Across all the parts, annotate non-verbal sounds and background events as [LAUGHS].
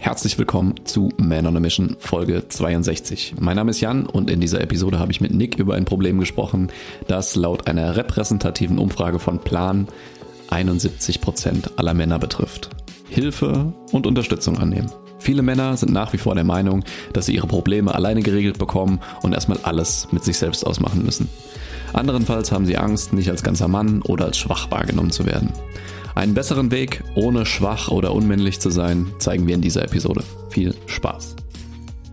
Herzlich willkommen zu Man on a Mission Folge 62. Mein Name ist Jan und in dieser Episode habe ich mit Nick über ein Problem gesprochen, das laut einer repräsentativen Umfrage von Plan 71 Prozent aller Männer betrifft. Hilfe und Unterstützung annehmen. Viele Männer sind nach wie vor der Meinung, dass sie ihre Probleme alleine geregelt bekommen und erstmal alles mit sich selbst ausmachen müssen. Anderenfalls haben sie Angst, nicht als ganzer Mann oder als schwach wahrgenommen zu werden. Einen besseren Weg, ohne schwach oder unmännlich zu sein, zeigen wir in dieser Episode. Viel Spaß.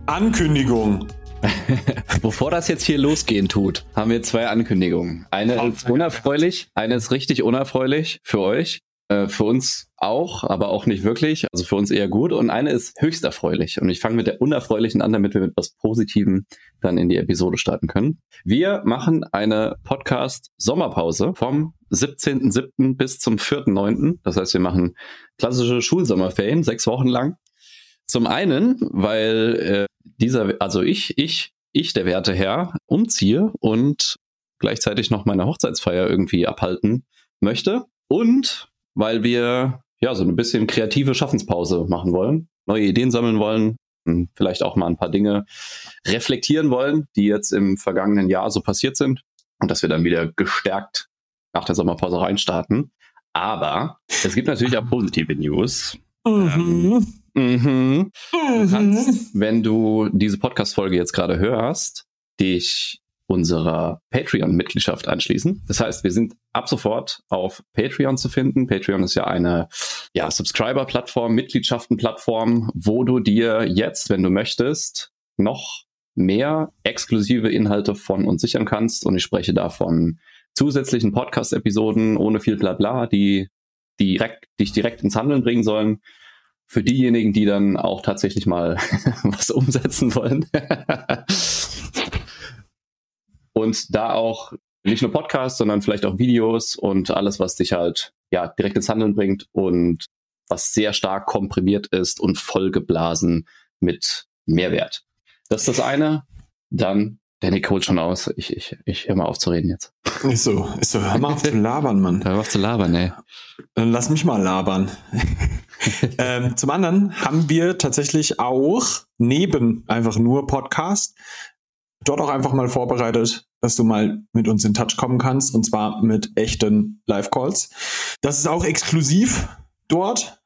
Ankündigung. [LAUGHS] Bevor das jetzt hier losgehen tut, haben wir zwei Ankündigungen. Eine ist unerfreulich, eine ist richtig unerfreulich für euch. Äh, für uns auch, aber auch nicht wirklich. Also für uns eher gut. Und eine ist höchst erfreulich. Und ich fange mit der unerfreulichen an, damit wir mit was Positivem dann in die Episode starten können. Wir machen eine Podcast-Sommerpause vom 17.07. bis zum 4.09. Das heißt, wir machen klassische Schulsommerferien, sechs Wochen lang. Zum einen, weil äh, dieser, also ich, ich, ich, der werte Herr, umziehe und gleichzeitig noch meine Hochzeitsfeier irgendwie abhalten möchte. Und weil wir ja so ein bisschen kreative Schaffenspause machen wollen, neue Ideen sammeln wollen, vielleicht auch mal ein paar Dinge reflektieren wollen, die jetzt im vergangenen Jahr so passiert sind und dass wir dann wieder gestärkt nach der Sommerpause reinstarten. Aber es gibt natürlich auch positive News. Mhm. Ähm, mhm. Du kannst, wenn du diese Podcast-Folge jetzt gerade hörst, dich unserer Patreon-Mitgliedschaft anschließen. Das heißt, wir sind ab sofort auf Patreon zu finden. Patreon ist ja eine ja, Subscriber-Plattform, Mitgliedschaften-Plattform, wo du dir jetzt, wenn du möchtest, noch mehr exklusive Inhalte von uns sichern kannst. Und ich spreche da von zusätzlichen Podcast-Episoden ohne viel Blabla, die direkt, dich direkt ins Handeln bringen sollen. Für diejenigen, die dann auch tatsächlich mal [LAUGHS] was umsetzen wollen. [LAUGHS] und da auch nicht nur Podcasts, sondern vielleicht auch Videos und alles, was dich halt ja direkt ins Handeln bringt und was sehr stark komprimiert ist und vollgeblasen mit Mehrwert. Das ist das eine. Dann, der Nick holt schon aus. Ich, ich, ich höre mal auf zu reden jetzt. Ist so, ist so. Hör mal auf zu labern, Mann. Hör mal auf zu labern, ey. Dann lass mich mal labern. [LAUGHS] ähm, zum anderen haben wir tatsächlich auch neben einfach nur Podcast dort auch einfach mal vorbereitet, dass du mal mit uns in Touch kommen kannst und zwar mit echten Live-Calls. Das ist auch exklusiv dort.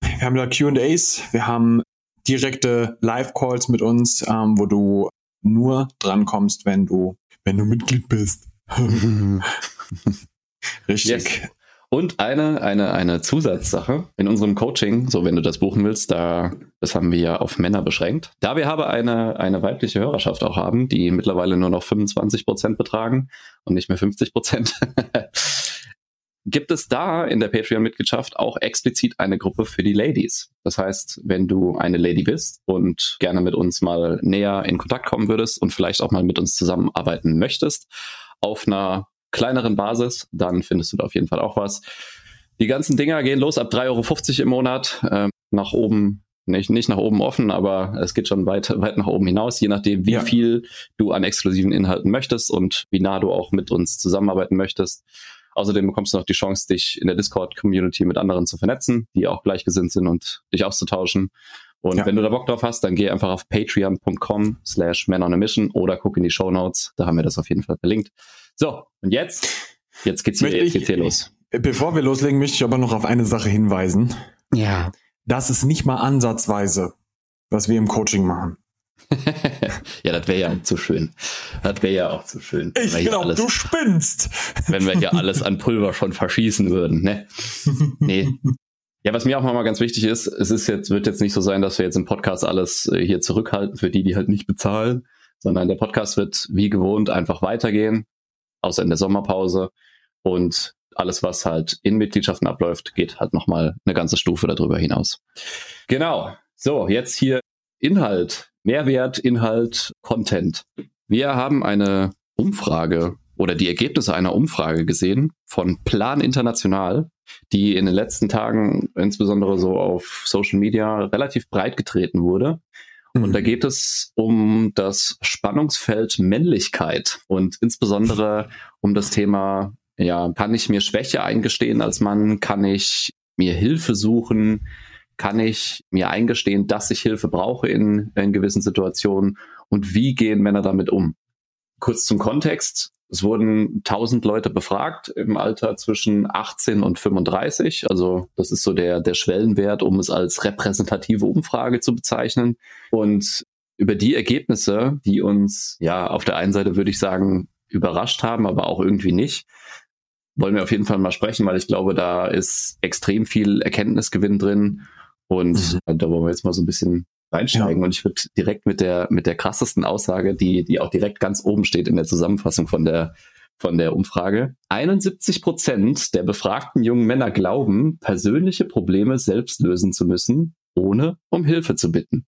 Wir haben da QAs, wir haben direkte Live-Calls mit uns, ähm, wo du nur drankommst, wenn du, wenn du Mitglied bist. [LAUGHS] Richtig. Yes. Und eine, eine, eine Zusatzsache in unserem Coaching, so wenn du das buchen willst, da, das haben wir ja auf Männer beschränkt. Da wir aber eine, eine weibliche Hörerschaft auch haben, die mittlerweile nur noch 25 Prozent betragen und nicht mehr 50 Prozent, [LAUGHS] gibt es da in der Patreon-Mitgliedschaft auch explizit eine Gruppe für die Ladies. Das heißt, wenn du eine Lady bist und gerne mit uns mal näher in Kontakt kommen würdest und vielleicht auch mal mit uns zusammenarbeiten möchtest, auf einer kleineren Basis, dann findest du da auf jeden Fall auch was. Die ganzen Dinger gehen los ab 3,50 Euro im Monat. Äh, nach oben, nicht, nicht nach oben offen, aber es geht schon weit, weit nach oben hinaus, je nachdem, wie ja. viel du an exklusiven Inhalten möchtest und wie nah du auch mit uns zusammenarbeiten möchtest. Außerdem bekommst du noch die Chance, dich in der Discord-Community mit anderen zu vernetzen, die auch gleichgesinnt sind und dich auszutauschen. Und ja. wenn du da Bock drauf hast, dann geh einfach auf patreon.com slash man on a mission oder guck in die Show Notes. Da haben wir das auf jeden Fall verlinkt. So, und jetzt, jetzt geht's hier, jetzt geht's hier los. Bevor wir loslegen, möchte ich aber noch auf eine Sache hinweisen. Ja. Das ist nicht mal ansatzweise, was wir im Coaching machen. [LAUGHS] ja, das wäre ja zu schön. Das wäre ja auch zu schön. Ich glaube, du spinnst. Wenn wir hier alles an Pulver schon verschießen würden, ne? [LAUGHS] Nee. Ja, was mir auch mal ganz wichtig ist, es ist jetzt, wird jetzt nicht so sein, dass wir jetzt im Podcast alles äh, hier zurückhalten für die, die halt nicht bezahlen, sondern der Podcast wird wie gewohnt einfach weitergehen außer in der Sommerpause. Und alles, was halt in Mitgliedschaften abläuft, geht halt nochmal eine ganze Stufe darüber hinaus. Genau. So, jetzt hier Inhalt, Mehrwert, Inhalt, Content. Wir haben eine Umfrage oder die Ergebnisse einer Umfrage gesehen von Plan International, die in den letzten Tagen insbesondere so auf Social Media relativ breit getreten wurde. Und da mhm. geht es um das Spannungsfeld Männlichkeit und insbesondere um das Thema, ja, kann ich mir Schwäche eingestehen als Mann? Kann ich mir Hilfe suchen? kann ich mir eingestehen, dass ich Hilfe brauche in, in gewissen Situationen und wie gehen Männer damit um? Kurz zum Kontext. Es wurden 1000 Leute befragt im Alter zwischen 18 und 35. Also das ist so der, der Schwellenwert, um es als repräsentative Umfrage zu bezeichnen. Und über die Ergebnisse, die uns ja auf der einen Seite würde ich sagen überrascht haben, aber auch irgendwie nicht, wollen wir auf jeden Fall mal sprechen, weil ich glaube, da ist extrem viel Erkenntnisgewinn drin. Und mhm. da wollen wir jetzt mal so ein bisschen reinsteigen. Ja. Und ich würde direkt mit der, mit der krassesten Aussage, die, die auch direkt ganz oben steht in der Zusammenfassung von der, von der Umfrage. 71 Prozent der befragten jungen Männer glauben, persönliche Probleme selbst lösen zu müssen, ohne um Hilfe zu bitten.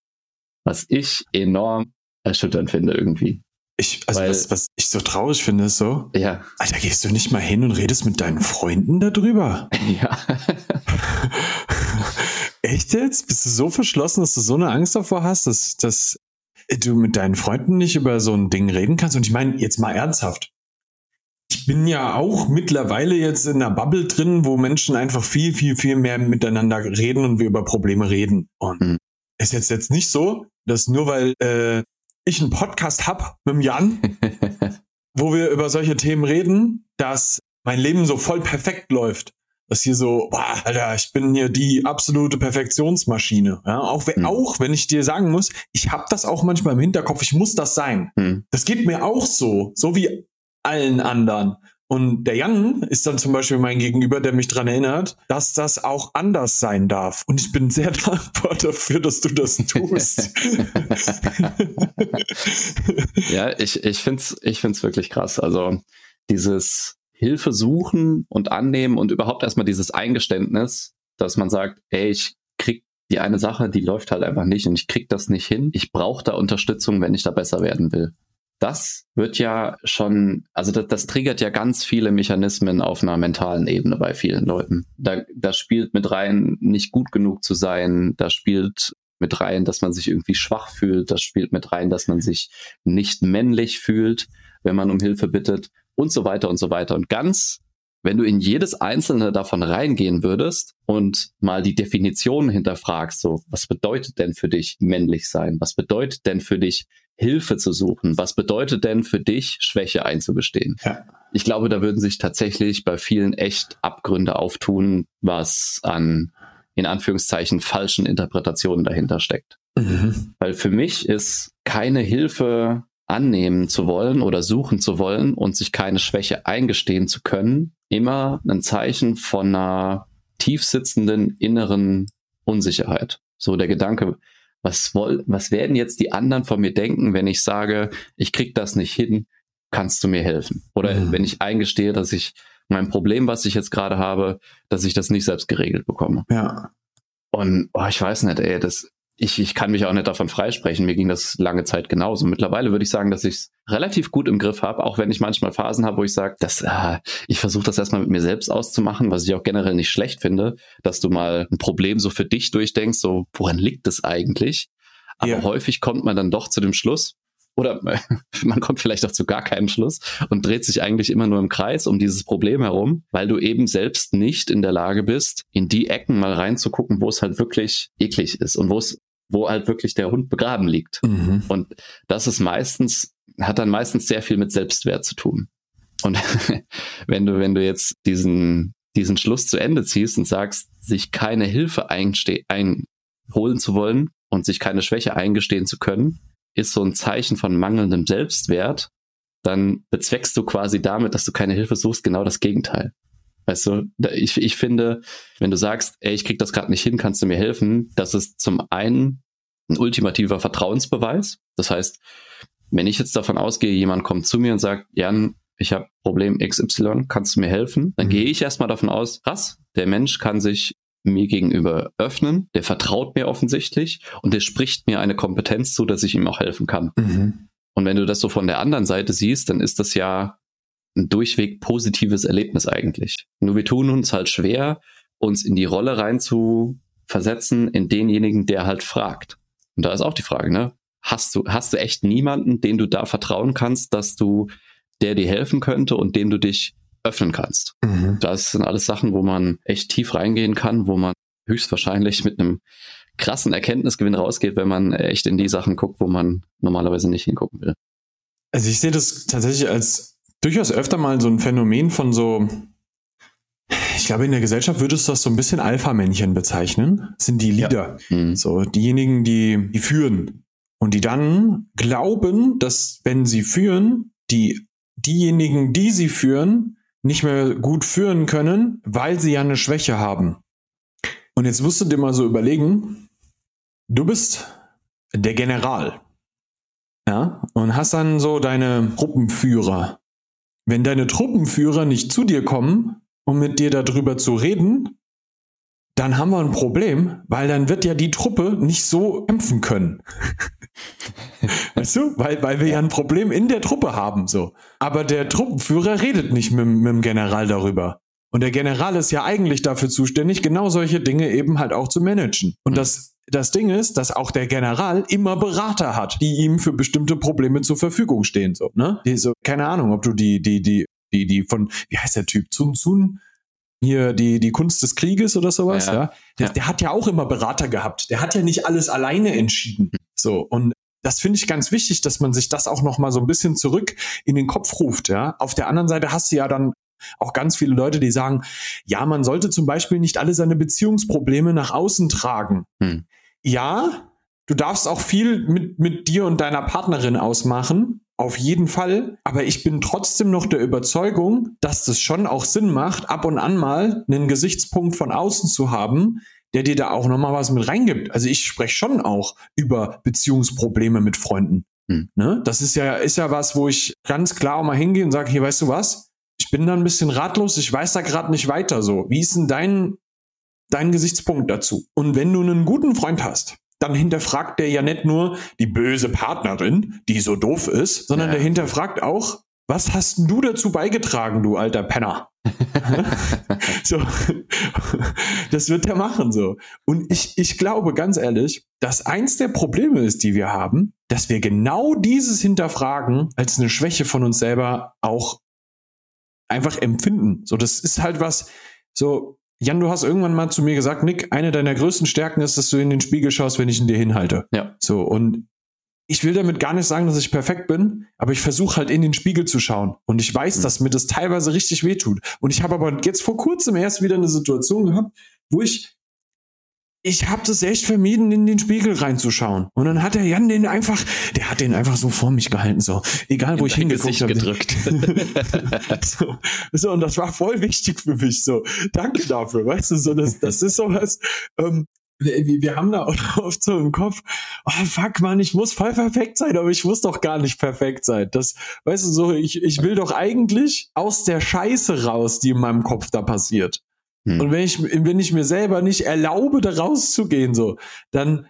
Was ich enorm erschütternd finde irgendwie. Ich, also Weil, was, was ich so traurig finde, ist so, ja. Alter, gehst du nicht mal hin und redest mit deinen Freunden darüber? [LAUGHS] Ja. [LAUGHS] Echt jetzt? Bist du so verschlossen, dass du so eine Angst davor hast, dass, dass du mit deinen Freunden nicht über so ein Ding reden kannst? Und ich meine, jetzt mal ernsthaft. Ich bin ja auch mittlerweile jetzt in einer Bubble drin, wo Menschen einfach viel, viel, viel mehr miteinander reden und wir über Probleme reden. Und mhm. ist jetzt jetzt nicht so, dass nur weil äh, ich einen Podcast hab mit dem Jan, [LAUGHS] wo wir über solche Themen reden, dass mein Leben so voll perfekt läuft. Dass hier so, boah, Alter, ich bin hier die absolute Perfektionsmaschine. Ja, auch, wenn, hm. auch wenn ich dir sagen muss, ich habe das auch manchmal im Hinterkopf, ich muss das sein. Hm. Das geht mir auch so, so wie allen anderen. Und der Jan ist dann zum Beispiel mein Gegenüber, der mich dran erinnert, dass das auch anders sein darf. Und ich bin sehr [LAUGHS] dankbar dafür, dass du das tust. [LAUGHS] ja, ich, ich finde es ich find's wirklich krass. Also dieses Hilfe suchen und annehmen und überhaupt erstmal dieses Eingeständnis, dass man sagt, ey, ich krieg die eine Sache, die läuft halt einfach nicht und ich krieg das nicht hin. Ich brauche da Unterstützung, wenn ich da besser werden will das wird ja schon, also das, das, triggert ja ganz viele Mechanismen auf einer mentalen Ebene bei vielen Leuten. Da, da spielt mit rein, nicht gut genug zu sein, da spielt mit rein, dass man sich irgendwie schwach fühlt, das spielt mit rein, dass man sich nicht männlich fühlt, wenn man um Hilfe bittet und so weiter und so weiter. Und ganz, wenn du in jedes einzelne davon reingehen würdest und mal die Definition hinterfragst, so, was bedeutet denn für dich männlich sein? Was bedeutet denn für dich Hilfe zu suchen. Was bedeutet denn für dich, Schwäche einzugestehen? Ja. Ich glaube, da würden sich tatsächlich bei vielen echt Abgründe auftun, was an, in Anführungszeichen, falschen Interpretationen dahinter steckt. Mhm. Weil für mich ist keine Hilfe annehmen zu wollen oder suchen zu wollen und sich keine Schwäche eingestehen zu können, immer ein Zeichen von einer tiefsitzenden inneren Unsicherheit. So der Gedanke, was, woll, was werden jetzt die anderen von mir denken, wenn ich sage, ich krieg das nicht hin, kannst du mir helfen? Oder mhm. wenn ich eingestehe, dass ich mein Problem, was ich jetzt gerade habe, dass ich das nicht selbst geregelt bekomme. Ja. Und oh, ich weiß nicht, ey, das, ich, ich kann mich auch nicht davon freisprechen. Mir ging das lange Zeit genauso. Mittlerweile würde ich sagen, dass ich es relativ gut im Griff habe, auch wenn ich manchmal Phasen habe, wo ich sage, dass äh, ich versuche das erstmal mit mir selbst auszumachen, was ich auch generell nicht schlecht finde, dass du mal ein Problem so für dich durchdenkst, so woran liegt es eigentlich? Aber ja. häufig kommt man dann doch zu dem Schluss, oder [LAUGHS] man kommt vielleicht auch zu gar keinem Schluss und dreht sich eigentlich immer nur im Kreis um dieses Problem herum, weil du eben selbst nicht in der Lage bist, in die Ecken mal reinzugucken, wo es halt wirklich eklig ist und wo es wo halt wirklich der Hund begraben liegt. Mhm. Und das ist meistens, hat dann meistens sehr viel mit Selbstwert zu tun. Und [LAUGHS] wenn du, wenn du jetzt diesen, diesen Schluss zu Ende ziehst und sagst, sich keine Hilfe einholen zu wollen und sich keine Schwäche eingestehen zu können, ist so ein Zeichen von mangelndem Selbstwert, dann bezweckst du quasi damit, dass du keine Hilfe suchst, genau das Gegenteil. Weißt du, ich, ich finde, wenn du sagst, ey, ich krieg das gerade nicht hin, kannst du mir helfen, das ist zum einen ein ultimativer Vertrauensbeweis. Das heißt, wenn ich jetzt davon ausgehe, jemand kommt zu mir und sagt, Jan, ich habe Problem XY, kannst du mir helfen? Dann mhm. gehe ich erstmal davon aus, was? Der Mensch kann sich mir gegenüber öffnen, der vertraut mir offensichtlich und der spricht mir eine Kompetenz zu, dass ich ihm auch helfen kann. Mhm. Und wenn du das so von der anderen Seite siehst, dann ist das ja ein durchweg positives Erlebnis eigentlich. Nur wir tun uns halt schwer, uns in die Rolle rein zu versetzen, in denjenigen, der halt fragt. Und da ist auch die Frage, ne? Hast du, hast du echt niemanden, den du da vertrauen kannst, dass du, der dir helfen könnte und dem du dich öffnen kannst? Mhm. Das sind alles Sachen, wo man echt tief reingehen kann, wo man höchstwahrscheinlich mit einem krassen Erkenntnisgewinn rausgeht, wenn man echt in die Sachen guckt, wo man normalerweise nicht hingucken will. Also ich sehe das tatsächlich als durchaus öfter mal so ein Phänomen von so, ich glaube, in der Gesellschaft würdest du das so ein bisschen Alpha-Männchen bezeichnen. Das sind die Leader. Ja. Mhm. So, diejenigen, die, die führen. Und die dann glauben, dass wenn sie führen, die, diejenigen, die sie führen, nicht mehr gut führen können, weil sie ja eine Schwäche haben. Und jetzt musst du dir mal so überlegen, du bist der General. Ja, und hast dann so deine Truppenführer. Wenn deine Truppenführer nicht zu dir kommen, um mit dir darüber zu reden, dann haben wir ein Problem, weil dann wird ja die Truppe nicht so kämpfen können. [LAUGHS] [LAUGHS] weißt du? Weil, weil wir ja ein Problem in der Truppe haben, so. Aber der Truppenführer redet nicht mit, mit dem General darüber. Und der General ist ja eigentlich dafür zuständig, genau solche Dinge eben halt auch zu managen. Und mhm. das, das Ding ist, dass auch der General immer Berater hat, die ihm für bestimmte Probleme zur Verfügung stehen, so, ne? Die so, keine Ahnung, ob du die, die, die, die, die von, wie heißt der Typ? Sun Sun? Hier die, die Kunst des Krieges oder sowas, ja. ja. Der, ja. der hat ja auch immer Berater gehabt. Der hat ja nicht alles alleine entschieden. So. Und das finde ich ganz wichtig, dass man sich das auch noch mal so ein bisschen zurück in den Kopf ruft, ja. Auf der anderen Seite hast du ja dann auch ganz viele Leute, die sagen, ja, man sollte zum Beispiel nicht alle seine Beziehungsprobleme nach außen tragen. Hm. Ja, du darfst auch viel mit, mit dir und deiner Partnerin ausmachen. Auf jeden Fall. Aber ich bin trotzdem noch der Überzeugung, dass das schon auch Sinn macht, ab und an mal einen Gesichtspunkt von außen zu haben, der dir da auch nochmal was mit reingibt. Also ich spreche schon auch über Beziehungsprobleme mit Freunden. Hm. Ne? Das ist ja, ist ja was, wo ich ganz klar auch mal hingehe und sage, hier, weißt du was? Ich bin da ein bisschen ratlos, ich weiß da gerade nicht weiter so. Wie ist denn dein, dein Gesichtspunkt dazu? Und wenn du einen guten Freund hast, dann hinterfragt der ja nicht nur die böse Partnerin, die so doof ist, sondern ja. der hinterfragt auch, was hast du dazu beigetragen, du alter Penner? [LAUGHS] so, das wird er machen so. Und ich, ich glaube ganz ehrlich, dass eins der Probleme ist, die wir haben, dass wir genau dieses Hinterfragen als eine Schwäche von uns selber auch einfach empfinden. So, das ist halt was, so, Jan, du hast irgendwann mal zu mir gesagt, Nick, eine deiner größten Stärken ist, dass du in den Spiegel schaust, wenn ich ihn dir hinhalte. Ja. So, und ich will damit gar nicht sagen, dass ich perfekt bin, aber ich versuche halt in den Spiegel zu schauen. Und ich weiß, mhm. dass mir das teilweise richtig wehtut. Und ich habe aber jetzt vor kurzem erst wieder eine Situation gehabt, wo ich ich habe das echt vermieden, in den Spiegel reinzuschauen. Und dann hat der Jan den einfach, der hat den einfach so vor mich gehalten, so egal wo in ich hingeguckt habe. gedrückt. [LAUGHS] so, so, und das war voll wichtig für mich. So, danke dafür, weißt du, so das, das ist sowas. Ähm, wir, wir haben da [LAUGHS] oft so im Kopf, oh fuck man, ich muss voll perfekt sein, aber ich muss doch gar nicht perfekt sein. Das, weißt du, so ich ich will doch eigentlich aus der Scheiße raus, die in meinem Kopf da passiert. Hm. Und wenn ich, wenn ich mir selber nicht erlaube, da rauszugehen, so, dann,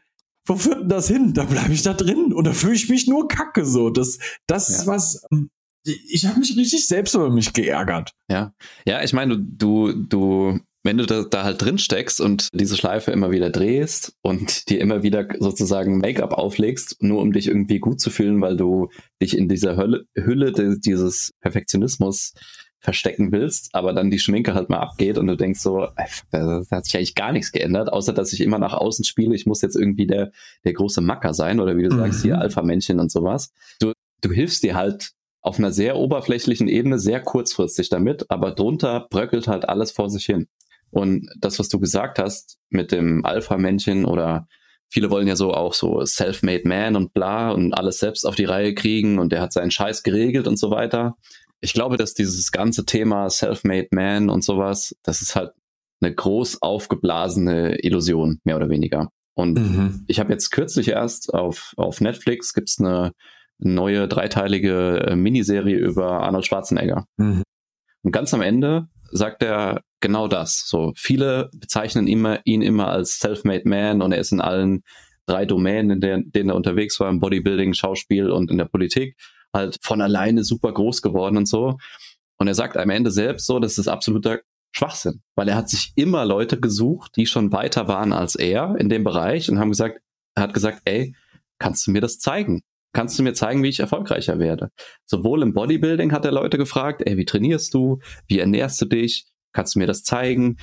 wo führt denn das hin? Da bleibe ich da drin und da fühle ich mich nur kacke, so. Das, das ja. ist was, ähm, ich habe mich richtig selbst über mich geärgert. Ja, ja, ich meine, du, du, wenn du da, da halt drin steckst und diese Schleife immer wieder drehst und dir immer wieder sozusagen Make-up auflegst, nur um dich irgendwie gut zu fühlen, weil du dich in dieser Hölle, Hülle dieses Perfektionismus verstecken willst, aber dann die Schminke halt mal abgeht und du denkst so, da hat sich eigentlich gar nichts geändert, außer dass ich immer nach außen spiele. Ich muss jetzt irgendwie der, der große Macker sein oder wie du mhm. sagst, hier. Alpha-Männchen und sowas. Du, du hilfst dir halt auf einer sehr oberflächlichen Ebene sehr kurzfristig damit, aber drunter bröckelt halt alles vor sich hin. Und das, was du gesagt hast mit dem Alpha-Männchen oder viele wollen ja so auch so self-made man und bla und alles selbst auf die Reihe kriegen und der hat seinen Scheiß geregelt und so weiter ich glaube, dass dieses ganze Thema Self-Made Man und sowas, das ist halt eine groß aufgeblasene Illusion, mehr oder weniger. Und mhm. ich habe jetzt kürzlich erst auf, auf Netflix gibt's eine neue dreiteilige äh, Miniserie über Arnold Schwarzenegger. Mhm. Und ganz am Ende sagt er genau das. So viele bezeichnen immer, ihn immer als Self-Made Man und er ist in allen drei Domänen, in denen, denen er unterwegs war, im Bodybuilding, Schauspiel und in der Politik halt von alleine super groß geworden und so. Und er sagt am Ende selbst so, das ist absoluter Schwachsinn, weil er hat sich immer Leute gesucht, die schon weiter waren als er in dem Bereich und haben gesagt, er hat gesagt, ey, kannst du mir das zeigen? Kannst du mir zeigen, wie ich erfolgreicher werde? Sowohl im Bodybuilding hat er Leute gefragt, ey, wie trainierst du? Wie ernährst du dich? Kannst du mir das zeigen?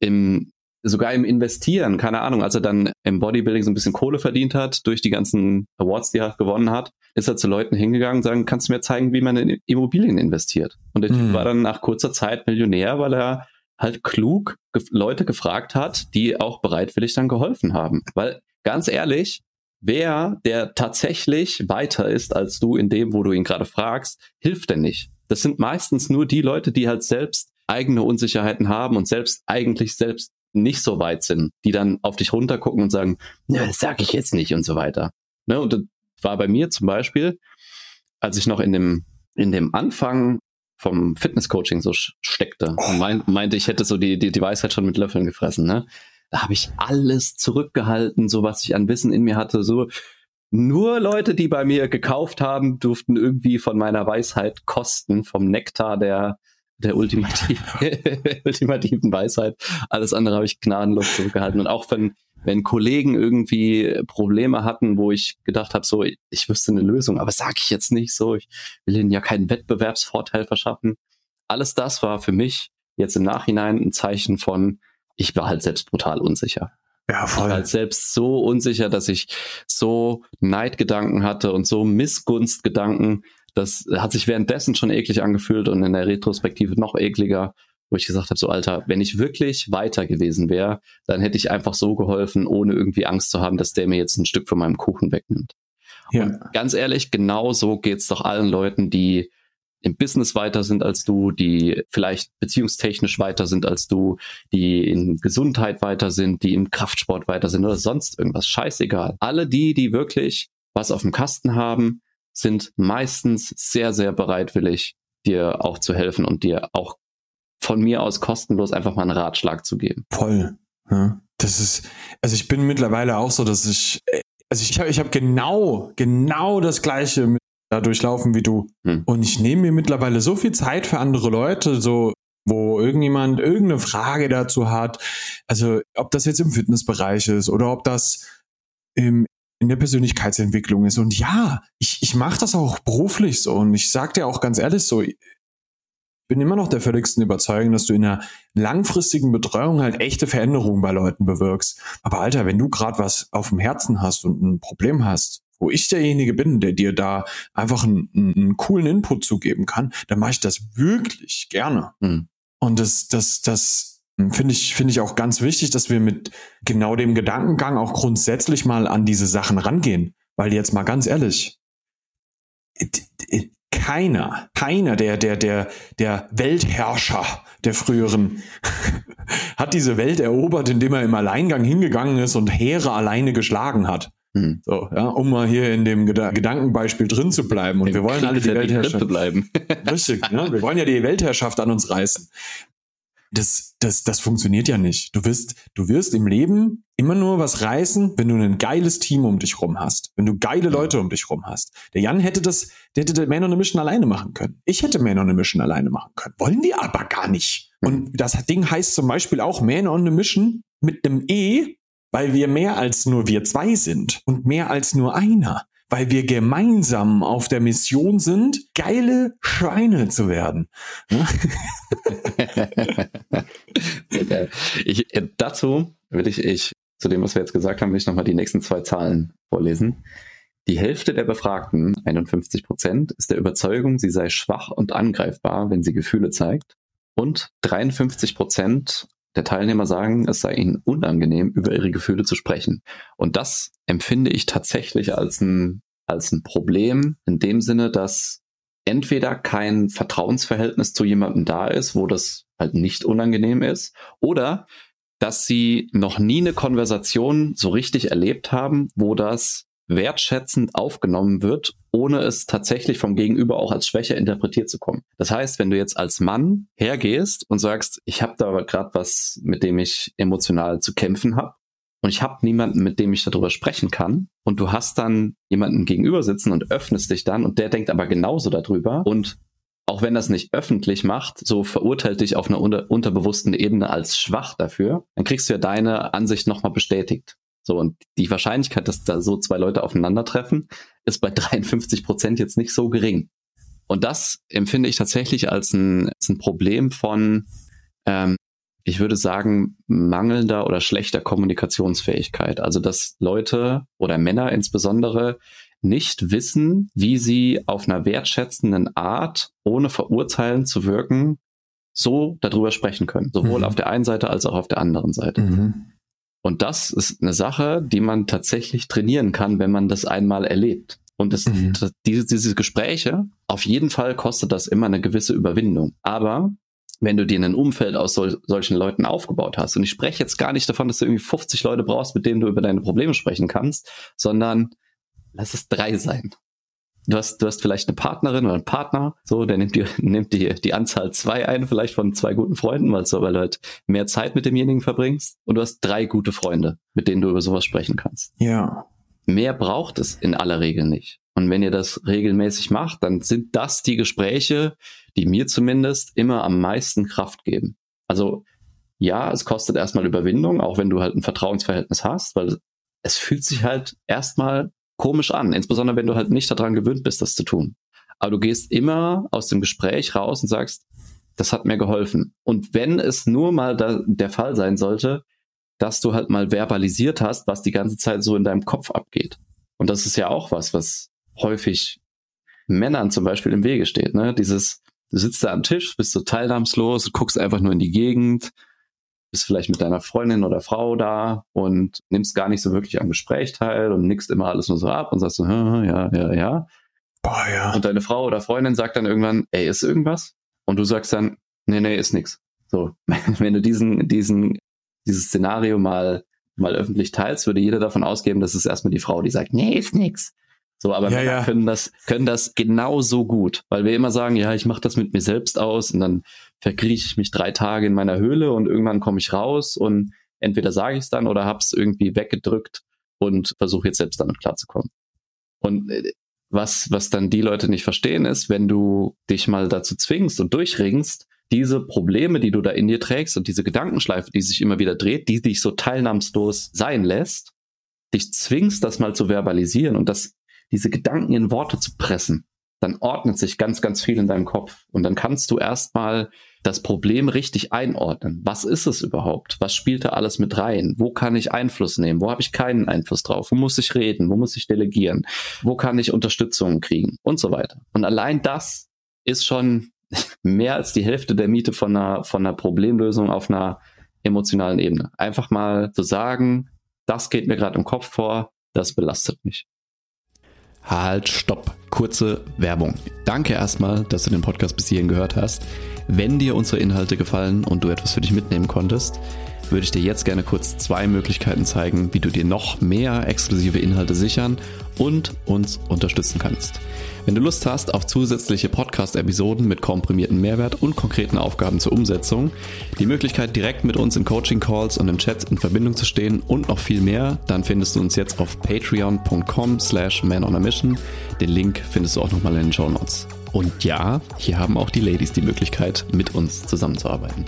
Im sogar im Investieren, keine Ahnung, als er dann im Bodybuilding so ein bisschen Kohle verdient hat, durch die ganzen Awards, die er gewonnen hat, ist er zu Leuten hingegangen und sagen, kannst du mir zeigen, wie man in Immobilien investiert? Und der Typ mhm. war dann nach kurzer Zeit Millionär, weil er halt klug ge Leute gefragt hat, die auch bereitwillig dann geholfen haben. Weil ganz ehrlich, wer, der tatsächlich weiter ist als du in dem, wo du ihn gerade fragst, hilft denn nicht. Das sind meistens nur die Leute, die halt selbst eigene Unsicherheiten haben und selbst eigentlich selbst nicht so weit sind, die dann auf dich runtergucken und sagen, ja, das sag ich jetzt nicht und so weiter. Ne? Und das war bei mir zum Beispiel, als ich noch in dem, in dem Anfang vom Fitnesscoaching so steckte und mein, meinte, ich hätte so die, die, die Weisheit schon mit Löffeln gefressen, ne? Da habe ich alles zurückgehalten, so was ich an Wissen in mir hatte, so nur Leute, die bei mir gekauft haben, durften irgendwie von meiner Weisheit kosten, vom Nektar der, der ultimativ, [LAUGHS] [LAUGHS] ultimativen Weisheit. Alles andere habe ich gnadenlos zurückgehalten. Und auch wenn, wenn Kollegen irgendwie Probleme hatten, wo ich gedacht habe, so, ich wüsste eine Lösung, aber sage ich jetzt nicht so, ich will ihnen ja keinen Wettbewerbsvorteil verschaffen. Alles das war für mich jetzt im Nachhinein ein Zeichen von, ich war halt selbst brutal unsicher. Ja, voll. Ich war halt selbst so unsicher, dass ich so Neidgedanken hatte und so Missgunstgedanken, das hat sich währenddessen schon eklig angefühlt und in der Retrospektive noch ekliger, wo ich gesagt habe, so Alter, wenn ich wirklich weiter gewesen wäre, dann hätte ich einfach so geholfen, ohne irgendwie Angst zu haben, dass der mir jetzt ein Stück von meinem Kuchen wegnimmt. Ja. Und ganz ehrlich, genau so geht's doch allen Leuten, die im Business weiter sind als du, die vielleicht beziehungstechnisch weiter sind als du, die in Gesundheit weiter sind, die im Kraftsport weiter sind oder sonst irgendwas. Scheißegal. Alle die, die wirklich was auf dem Kasten haben, sind meistens sehr, sehr bereitwillig, dir auch zu helfen und dir auch von mir aus kostenlos einfach mal einen Ratschlag zu geben. Voll. Ja, das ist, also ich bin mittlerweile auch so, dass ich, also ich habe ich hab genau, genau das Gleiche mit da durchlaufen wie du. Hm. Und ich nehme mir mittlerweile so viel Zeit für andere Leute, so wo irgendjemand irgendeine Frage dazu hat. Also ob das jetzt im Fitnessbereich ist oder ob das im, in der Persönlichkeitsentwicklung ist. Und ja, ich, ich mache das auch beruflich so. Und ich sage dir auch ganz ehrlich so, ich bin immer noch der völligsten Überzeugung, dass du in einer langfristigen Betreuung halt echte Veränderungen bei Leuten bewirkst. Aber Alter, wenn du gerade was auf dem Herzen hast und ein Problem hast, wo ich derjenige bin, der dir da einfach einen, einen coolen Input zugeben kann, dann mache ich das wirklich gerne. Mhm. Und das, das, das finde ich, finde ich auch ganz wichtig, dass wir mit genau dem Gedankengang auch grundsätzlich mal an diese Sachen rangehen. Weil jetzt mal ganz ehrlich, keiner, keiner der, der, der, der Weltherrscher der früheren [LAUGHS] hat diese Welt erobert, indem er im Alleingang hingegangen ist und Heere alleine geschlagen hat. Hm. So, ja, um mal hier in dem Geda Gedankenbeispiel drin zu bleiben. Und Im wir wollen Krieg alle die Weltherrschaft bleiben. Richtig, ne? wir wollen ja die Weltherrschaft an uns reißen. Das, das, das funktioniert ja nicht. Du wirst, du wirst im Leben immer nur was reißen, wenn du ein geiles Team um dich rum hast. Wenn du geile Leute um dich rum hast. Der Jan hätte das, der hätte Man on a Mission alleine machen können. Ich hätte Man on a Mission alleine machen können. Wollen wir aber gar nicht. Und das Ding heißt zum Beispiel auch Man on a Mission mit einem E weil wir mehr als nur wir zwei sind und mehr als nur einer, weil wir gemeinsam auf der Mission sind, geile Schweine zu werden. [LAUGHS] ich, äh, dazu will ich, ich, zu dem, was wir jetzt gesagt haben, will ich nochmal die nächsten zwei Zahlen vorlesen. Die Hälfte der Befragten, 51 Prozent, ist der Überzeugung, sie sei schwach und angreifbar, wenn sie Gefühle zeigt. Und 53 Prozent der Teilnehmer sagen, es sei ihnen unangenehm, über ihre Gefühle zu sprechen. Und das empfinde ich tatsächlich als ein, als ein Problem in dem Sinne, dass entweder kein Vertrauensverhältnis zu jemandem da ist, wo das halt nicht unangenehm ist, oder dass sie noch nie eine Konversation so richtig erlebt haben, wo das wertschätzend aufgenommen wird, ohne es tatsächlich vom Gegenüber auch als Schwäche interpretiert zu kommen. Das heißt, wenn du jetzt als Mann hergehst und sagst, ich habe da gerade was, mit dem ich emotional zu kämpfen habe, und ich habe niemanden, mit dem ich darüber sprechen kann, und du hast dann jemanden gegenüber sitzen und öffnest dich dann, und der denkt aber genauso darüber, und auch wenn das nicht öffentlich macht, so verurteilt dich auf einer unter unterbewussten Ebene als schwach dafür, dann kriegst du ja deine Ansicht nochmal bestätigt. So, und die Wahrscheinlichkeit, dass da so zwei Leute aufeinandertreffen, ist bei [LAUGHS] 53 Prozent jetzt nicht so gering. Und das empfinde ich tatsächlich als ein, als ein Problem von, ähm, ich würde sagen, mangelnder oder schlechter Kommunikationsfähigkeit. Also, dass Leute oder Männer insbesondere nicht wissen, wie sie auf einer wertschätzenden Art, ohne verurteilen zu wirken, so darüber sprechen können. Sowohl mhm. auf der einen Seite als auch auf der anderen Seite. Mhm. Und das ist eine Sache, die man tatsächlich trainieren kann, wenn man das einmal erlebt. Und das, mhm. diese, diese Gespräche, auf jeden Fall kostet das immer eine gewisse Überwindung. Aber wenn du dir ein Umfeld aus sol solchen Leuten aufgebaut hast, und ich spreche jetzt gar nicht davon, dass du irgendwie 50 Leute brauchst, mit denen du über deine Probleme sprechen kannst, sondern lass es drei sein. Du hast, du hast vielleicht eine Partnerin oder einen Partner, so, der nimmt die, [LAUGHS] nimmt die, die Anzahl zwei ein, vielleicht von zwei guten Freunden, weil, so, weil du halt mehr Zeit mit demjenigen verbringst. Und du hast drei gute Freunde, mit denen du über sowas sprechen kannst. Ja. Mehr braucht es in aller Regel nicht. Und wenn ihr das regelmäßig macht, dann sind das die Gespräche, die mir zumindest immer am meisten Kraft geben. Also ja, es kostet erstmal Überwindung, auch wenn du halt ein Vertrauensverhältnis hast, weil es fühlt sich halt erstmal komisch an, insbesondere wenn du halt nicht daran gewöhnt bist, das zu tun. Aber du gehst immer aus dem Gespräch raus und sagst, das hat mir geholfen. Und wenn es nur mal da, der Fall sein sollte, dass du halt mal verbalisiert hast, was die ganze Zeit so in deinem Kopf abgeht. Und das ist ja auch was, was häufig Männern zum Beispiel im Wege steht. Ne? Dieses, du sitzt da am Tisch, bist so teilnahmslos, guckst einfach nur in die Gegend, bist vielleicht mit deiner Freundin oder Frau da und nimmst gar nicht so wirklich am Gespräch teil und nickst immer alles nur so ab und sagst so, ja, ja, ja. Boah, ja. Und deine Frau oder Freundin sagt dann irgendwann, ey, ist irgendwas? Und du sagst dann, nee, nee, ist nix. So, [LAUGHS] wenn du diesen, diesen, dieses Szenario mal, mal öffentlich teilst, würde jeder davon ausgehen, dass es erstmal die Frau, die sagt, nee, ist nix. So, aber ja, Männer ja. können das können das genauso gut, weil wir immer sagen, ja, ich mache das mit mir selbst aus und dann verkrieche ich mich drei Tage in meiner Höhle und irgendwann komme ich raus und entweder sage ich es dann oder hab's irgendwie weggedrückt und versuche jetzt selbst damit klarzukommen. Und äh, was was dann die Leute nicht verstehen ist, wenn du dich mal dazu zwingst und durchringst, diese Probleme, die du da in dir trägst und diese Gedankenschleife, die sich immer wieder dreht, die dich so teilnahmslos sein lässt, dich zwingst, das mal zu verbalisieren und das diese Gedanken in Worte zu pressen, dann ordnet sich ganz, ganz viel in deinem Kopf. Und dann kannst du erstmal das Problem richtig einordnen. Was ist es überhaupt? Was spielt da alles mit rein? Wo kann ich Einfluss nehmen? Wo habe ich keinen Einfluss drauf? Wo muss ich reden? Wo muss ich delegieren? Wo kann ich Unterstützung kriegen? Und so weiter. Und allein das ist schon [LAUGHS] mehr als die Hälfte der Miete von einer, von einer Problemlösung auf einer emotionalen Ebene. Einfach mal zu sagen, das geht mir gerade im Kopf vor, das belastet mich. Halt, stopp. Kurze Werbung. Danke erstmal, dass du den Podcast bis hierhin gehört hast. Wenn dir unsere Inhalte gefallen und du etwas für dich mitnehmen konntest, würde ich dir jetzt gerne kurz zwei Möglichkeiten zeigen, wie du dir noch mehr exklusive Inhalte sichern und uns unterstützen kannst. Wenn du Lust hast auf zusätzliche Podcast-Episoden mit komprimierten Mehrwert und konkreten Aufgaben zur Umsetzung, die Möglichkeit direkt mit uns in Coaching-Calls und in Chats in Verbindung zu stehen und noch viel mehr, dann findest du uns jetzt auf patreon.com slash manonamission. Den Link findest du auch nochmal in den Show Notes. Und ja, hier haben auch die Ladies die Möglichkeit, mit uns zusammenzuarbeiten.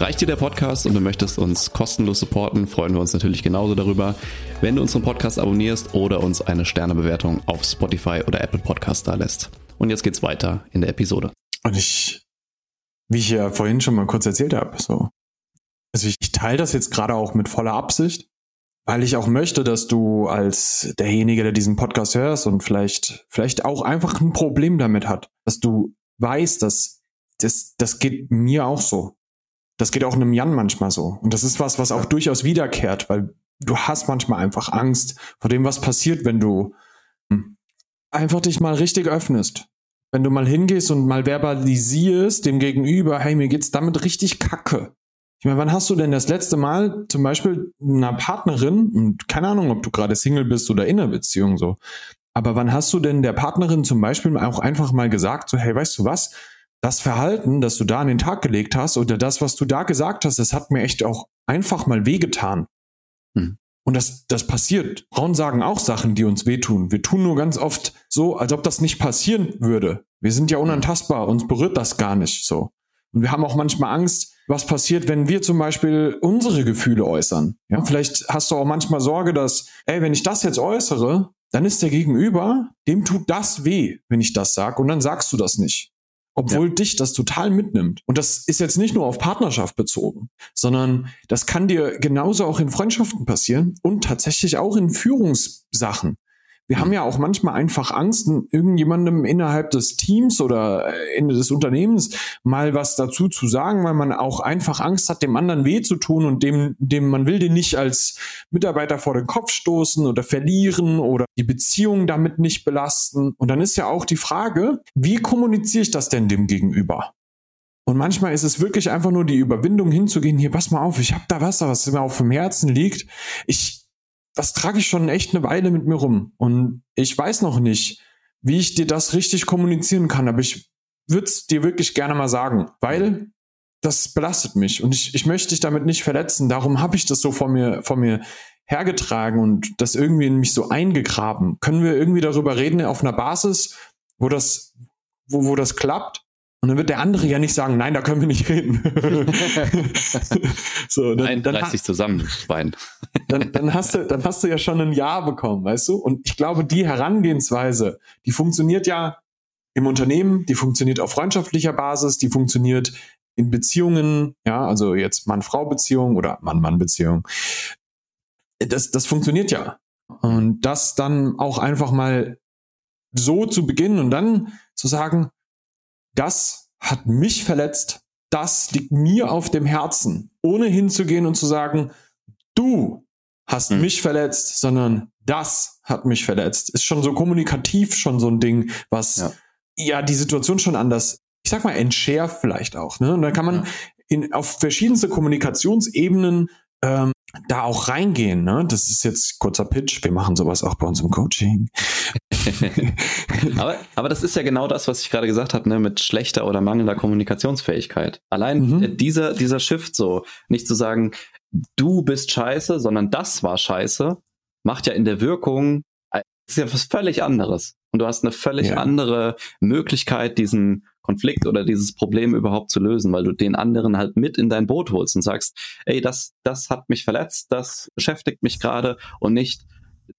Reicht dir der Podcast und du möchtest uns kostenlos supporten, freuen wir uns natürlich genauso darüber, wenn du unseren Podcast abonnierst oder uns eine Sternebewertung auf Spotify oder Apple Podcast da lässt. Und jetzt geht's weiter in der Episode. Und ich, wie ich ja vorhin schon mal kurz erzählt habe, so. Also ich, ich teile das jetzt gerade auch mit voller Absicht, weil ich auch möchte, dass du als derjenige, der diesen Podcast hörst und vielleicht, vielleicht auch einfach ein Problem damit hat, dass du weißt, dass das, das geht mir auch so. Das geht auch einem Jan manchmal so. Und das ist was, was auch durchaus wiederkehrt, weil du hast manchmal einfach Angst vor dem, was passiert, wenn du hm, einfach dich mal richtig öffnest. Wenn du mal hingehst und mal verbalisierst dem Gegenüber, hey, mir geht's damit richtig kacke. Ich meine, wann hast du denn das letzte Mal zum Beispiel einer Partnerin, und keine Ahnung, ob du gerade Single bist oder in einer Beziehung so, aber wann hast du denn der Partnerin zum Beispiel auch einfach mal gesagt, so, hey, weißt du was? Das Verhalten, das du da an den Tag gelegt hast oder das, was du da gesagt hast, das hat mir echt auch einfach mal wehgetan. Hm. Und das, das passiert. Frauen sagen auch Sachen, die uns wehtun. Wir tun nur ganz oft so, als ob das nicht passieren würde. Wir sind ja unantastbar, uns berührt das gar nicht so. Und wir haben auch manchmal Angst, was passiert, wenn wir zum Beispiel unsere Gefühle äußern. Ja, vielleicht hast du auch manchmal Sorge, dass, ey, wenn ich das jetzt äußere, dann ist der Gegenüber, dem tut das weh, wenn ich das sag, und dann sagst du das nicht. Obwohl ja. dich das total mitnimmt. Und das ist jetzt nicht nur auf Partnerschaft bezogen, sondern das kann dir genauso auch in Freundschaften passieren und tatsächlich auch in Führungssachen. Wir haben ja auch manchmal einfach Angst, irgendjemandem innerhalb des Teams oder äh, des Unternehmens mal was dazu zu sagen, weil man auch einfach Angst hat, dem anderen weh zu tun und dem, dem man will den nicht als Mitarbeiter vor den Kopf stoßen oder verlieren oder die Beziehung damit nicht belasten. Und dann ist ja auch die Frage, wie kommuniziere ich das denn dem Gegenüber? Und manchmal ist es wirklich einfach nur die Überwindung hinzugehen, hier, pass mal auf, ich habe da was, was mir auf dem Herzen liegt. Ich, das trage ich schon echt eine Weile mit mir rum. Und ich weiß noch nicht, wie ich dir das richtig kommunizieren kann, aber ich würde es dir wirklich gerne mal sagen, weil das belastet mich und ich, ich möchte dich damit nicht verletzen. Darum habe ich das so vor mir, vor mir hergetragen und das irgendwie in mich so eingegraben. Können wir irgendwie darüber reden auf einer Basis, wo das, wo, wo das klappt? Und dann wird der andere ja nicht sagen, nein, da können wir nicht reden. [LAUGHS] so, dann, nein, dann reiß dich zusammen, Schwein. dann, dann, hast du, dann hast du ja schon ein Ja bekommen, weißt du? Und ich glaube, die Herangehensweise, die funktioniert ja im Unternehmen, die funktioniert auf freundschaftlicher Basis, die funktioniert in Beziehungen, ja, also jetzt Mann-Frau-Beziehung oder Mann-Mann-Beziehung. Das, das funktioniert ja. Und das dann auch einfach mal so zu beginnen und dann zu sagen, das hat mich verletzt, das liegt mir auf dem Herzen, ohne hinzugehen und zu sagen, du hast mhm. mich verletzt, sondern das hat mich verletzt. Ist schon so kommunikativ schon so ein Ding, was ja, ja die Situation schon anders, ich sag mal, entschärft vielleicht auch. Ne? Und dann kann man ja. in, auf verschiedenste Kommunikationsebenen ähm, da auch reingehen. Ne? Das ist jetzt kurzer Pitch. Wir machen sowas auch bei uns im Coaching. [LAUGHS] aber, aber das ist ja genau das, was ich gerade gesagt habe, ne, mit schlechter oder mangelnder Kommunikationsfähigkeit. Allein mhm. dieser, dieser Shift so, nicht zu sagen, du bist scheiße, sondern das war scheiße, macht ja in der Wirkung, äh, ist ja was völlig anderes. Und du hast eine völlig ja. andere Möglichkeit, diesen Konflikt oder dieses Problem überhaupt zu lösen, weil du den anderen halt mit in dein Boot holst und sagst, ey, das, das hat mich verletzt, das beschäftigt mich gerade und nicht,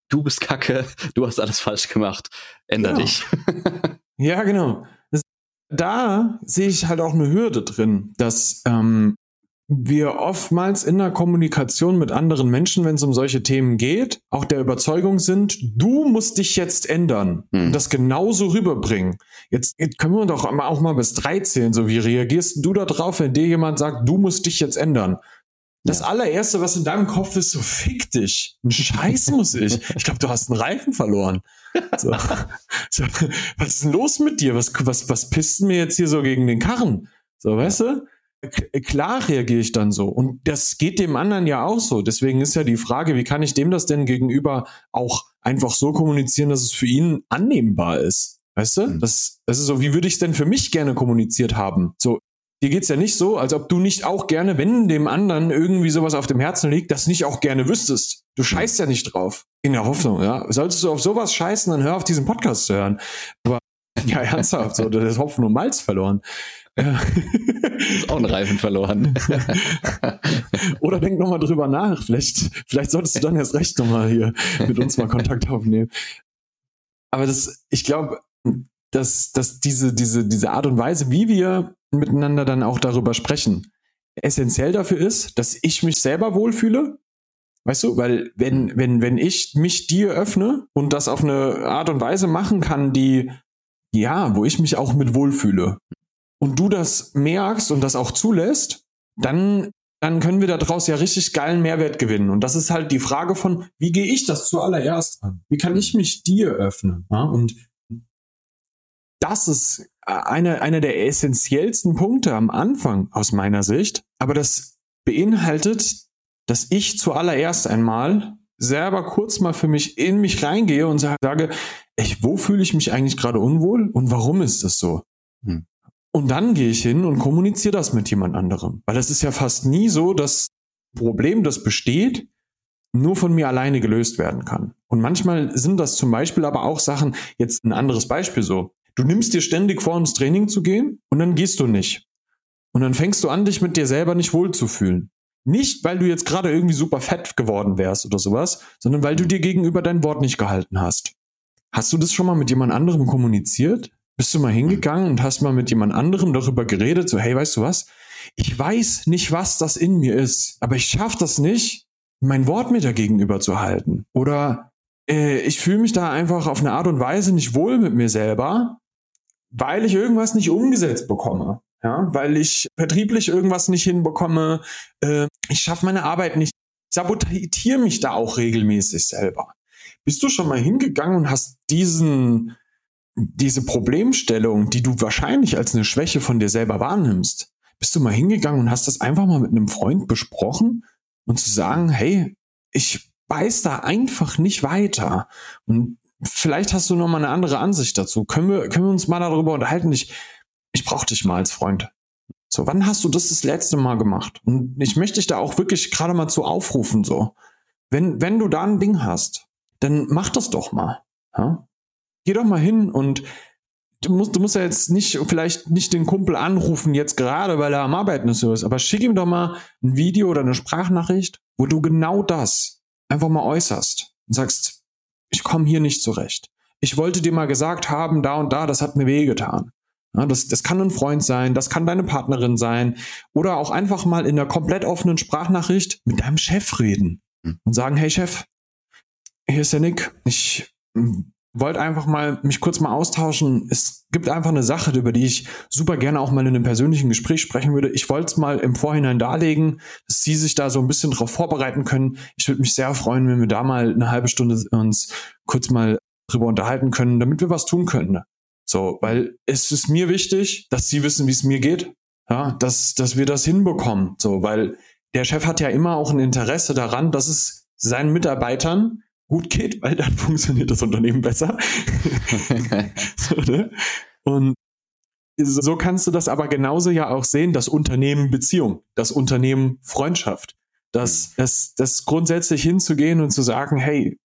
du bist kacke, [LAUGHS] du hast alles falsch gemacht, änder ja. dich. [LAUGHS] ja, genau. Da sehe ich halt auch eine Hürde drin, dass ähm, wir oftmals in der Kommunikation mit anderen Menschen, wenn es um solche Themen geht, auch der Überzeugung sind, du musst dich jetzt ändern hm. und das genauso rüberbringen. Jetzt, jetzt können wir doch auch mal bis drei zählen. So, wie reagierst du da drauf, wenn dir jemand sagt, du musst dich jetzt ändern? Das ja. allererste, was in deinem Kopf ist, so fick dich. Ein Scheiß [LAUGHS] muss ich. Ich glaube, du hast einen Reifen verloren. So. So, was ist denn los mit dir? Was, was, was pisst mir jetzt hier so gegen den Karren? So, weißt du? Klar reagiere ich dann so. Und das geht dem anderen ja auch so. Deswegen ist ja die Frage, wie kann ich dem das denn gegenüber auch einfach so kommunizieren, dass es für ihn annehmbar ist? Weißt du? Mhm. Das, das ist so, wie würde ich es denn für mich gerne kommuniziert haben? So, dir geht's ja nicht so, als ob du nicht auch gerne, wenn dem anderen irgendwie sowas auf dem Herzen liegt, das nicht auch gerne wüsstest. Du mhm. scheißt ja nicht drauf. In der Hoffnung, ja. Solltest du auf sowas scheißen, dann hör auf diesen Podcast zu hören. Aber [LAUGHS] ja, ernsthaft, so, das ist Hopfen und Malz verloren. Ja. [LAUGHS] ist auch ein Reifen verloren. [LAUGHS] Oder denk nochmal drüber nach. Vielleicht, vielleicht solltest du dann erst recht nochmal hier mit uns mal Kontakt aufnehmen. Aber das, ich glaube, dass, dass diese, diese, diese Art und Weise, wie wir miteinander dann auch darüber sprechen, essentiell dafür ist, dass ich mich selber wohlfühle. Weißt du, weil wenn, wenn, wenn ich mich dir öffne und das auf eine Art und Weise machen kann, die, ja, wo ich mich auch mit wohlfühle, und du das merkst und das auch zulässt, dann, dann können wir daraus ja richtig geilen Mehrwert gewinnen. Und das ist halt die Frage von, wie gehe ich das zuallererst an? Wie kann ich mich dir öffnen? Ja? Und das ist einer eine der essentiellsten Punkte am Anfang aus meiner Sicht. Aber das beinhaltet, dass ich zuallererst einmal selber kurz mal für mich in mich reingehe und sage, ich, wo fühle ich mich eigentlich gerade unwohl und warum ist das so? Hm. Und dann gehe ich hin und kommuniziere das mit jemand anderem. Weil es ist ja fast nie so, dass Problem, das besteht, nur von mir alleine gelöst werden kann. Und manchmal sind das zum Beispiel aber auch Sachen, jetzt ein anderes Beispiel so. Du nimmst dir ständig vor, ins Training zu gehen und dann gehst du nicht. Und dann fängst du an, dich mit dir selber nicht wohlzufühlen. Nicht, weil du jetzt gerade irgendwie super fett geworden wärst oder sowas, sondern weil du dir gegenüber dein Wort nicht gehalten hast. Hast du das schon mal mit jemand anderem kommuniziert? Bist du mal hingegangen und hast mal mit jemand anderem darüber geredet, so, hey, weißt du was? Ich weiß nicht, was das in mir ist, aber ich schaffe das nicht, mein Wort mir dagegenüber zu halten. Oder äh, ich fühle mich da einfach auf eine Art und Weise nicht wohl mit mir selber, weil ich irgendwas nicht umgesetzt bekomme. Ja, weil ich vertrieblich irgendwas nicht hinbekomme, äh, ich schaffe meine Arbeit nicht, ich sabotiere mich da auch regelmäßig selber. Bist du schon mal hingegangen und hast diesen, diese Problemstellung, die du wahrscheinlich als eine Schwäche von dir selber wahrnimmst, bist du mal hingegangen und hast das einfach mal mit einem Freund besprochen und zu sagen, hey, ich weiß da einfach nicht weiter. Und vielleicht hast du noch mal eine andere Ansicht dazu. Können wir, können wir uns mal darüber unterhalten? Ich, ich brauche dich mal als Freund. So, wann hast du das das letzte Mal gemacht? Und ich möchte dich da auch wirklich gerade mal zu aufrufen, so. Wenn, wenn du da ein Ding hast, dann mach das doch mal. Ja? Geh doch mal hin und du musst, du musst ja jetzt nicht, vielleicht nicht den Kumpel anrufen jetzt gerade, weil er am Arbeiten ist, aber schick ihm doch mal ein Video oder eine Sprachnachricht, wo du genau das einfach mal äußerst und sagst, ich komme hier nicht zurecht. Ich wollte dir mal gesagt haben, da und da, das hat mir wehgetan. Ja, das, das kann ein Freund sein, das kann deine Partnerin sein oder auch einfach mal in einer komplett offenen Sprachnachricht mit deinem Chef reden hm. und sagen, hey Chef, hier ist der Nick. Ich hm, wollte einfach mal mich kurz mal austauschen. Es gibt einfach eine Sache, über die ich super gerne auch mal in einem persönlichen Gespräch sprechen würde. Ich wollte es mal im Vorhinein darlegen, dass Sie sich da so ein bisschen darauf vorbereiten können. Ich würde mich sehr freuen, wenn wir da mal eine halbe Stunde uns kurz mal drüber unterhalten können, damit wir was tun können. So, weil es ist mir wichtig, dass Sie wissen, wie es mir geht. Ja, dass, dass wir das hinbekommen. So, weil der Chef hat ja immer auch ein Interesse daran, dass es seinen Mitarbeitern gut geht, weil dann [LAUGHS] funktioniert das Unternehmen besser. [LAUGHS] so, ne? Und so kannst du das aber genauso ja auch sehen, das Unternehmen Beziehung, das Unternehmen Freundschaft, das, mhm. das, das grundsätzlich hinzugehen und zu sagen, hey,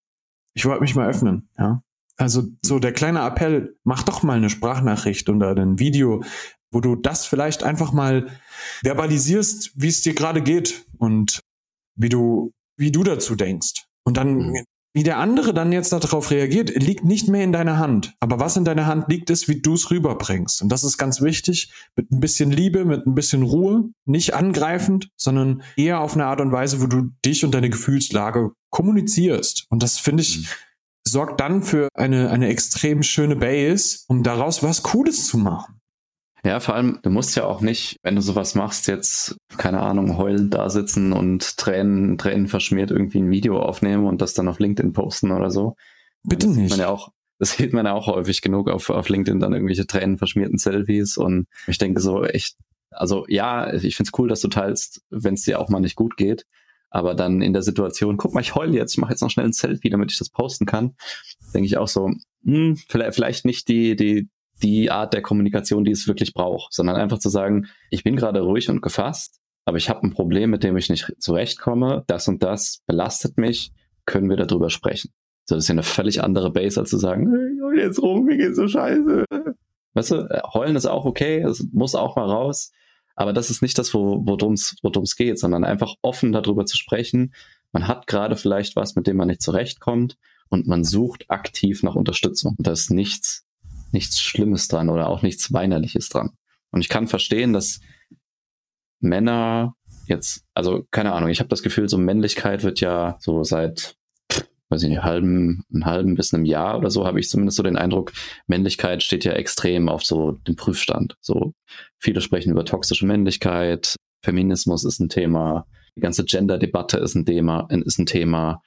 ich wollte mich mal öffnen, ja. Also so der kleine Appell, mach doch mal eine Sprachnachricht oder ein Video, wo du das vielleicht einfach mal verbalisierst, wie es dir gerade geht und wie du, wie du dazu denkst. Und dann mhm. Wie der andere dann jetzt darauf reagiert, liegt nicht mehr in deiner Hand. Aber was in deiner Hand liegt, ist, wie du es rüberbringst. Und das ist ganz wichtig. Mit ein bisschen Liebe, mit ein bisschen Ruhe, nicht angreifend, sondern eher auf eine Art und Weise, wo du dich und deine Gefühlslage kommunizierst. Und das finde ich, mhm. sorgt dann für eine, eine extrem schöne Base, um daraus was Cooles zu machen. Ja, vor allem, du musst ja auch nicht, wenn du sowas machst, jetzt, keine Ahnung, heulend da sitzen und Tränen, Tränen verschmiert irgendwie ein Video aufnehmen und das dann auf LinkedIn posten oder so. Bitte das nicht. Sieht man ja auch, das sieht man ja auch häufig genug auf, auf LinkedIn dann irgendwelche Tränen verschmierten Selfies und ich denke so echt, also ja, ich find's cool, dass du teilst, wenn es dir auch mal nicht gut geht, aber dann in der Situation, guck mal, ich heule jetzt, ich mache jetzt noch schnell ein Selfie, damit ich das posten kann, denke ich auch so, hm, vielleicht, vielleicht nicht die, die, die Art der Kommunikation, die es wirklich braucht, sondern einfach zu sagen, ich bin gerade ruhig und gefasst, aber ich habe ein Problem, mit dem ich nicht zurechtkomme, das und das belastet mich, können wir darüber sprechen. So, das ist ja eine völlig andere Base, als zu sagen, ich heul jetzt rum, mir geht's so scheiße. Weißt du, äh, heulen ist auch okay, es muss auch mal raus, aber das ist nicht das, worum es geht, sondern einfach offen darüber zu sprechen. Man hat gerade vielleicht was, mit dem man nicht zurechtkommt und man sucht aktiv nach Unterstützung. Da ist nichts nichts Schlimmes dran oder auch nichts Weinerliches dran. Und ich kann verstehen, dass Männer jetzt, also keine Ahnung, ich habe das Gefühl, so Männlichkeit wird ja so seit, weiß ich nicht, halben, einem halben bis einem Jahr oder so, habe ich zumindest so den Eindruck, Männlichkeit steht ja extrem auf so dem Prüfstand. So viele sprechen über toxische Männlichkeit, Feminismus ist ein Thema, die ganze Gender-Debatte ist ein Thema, ist ein Thema,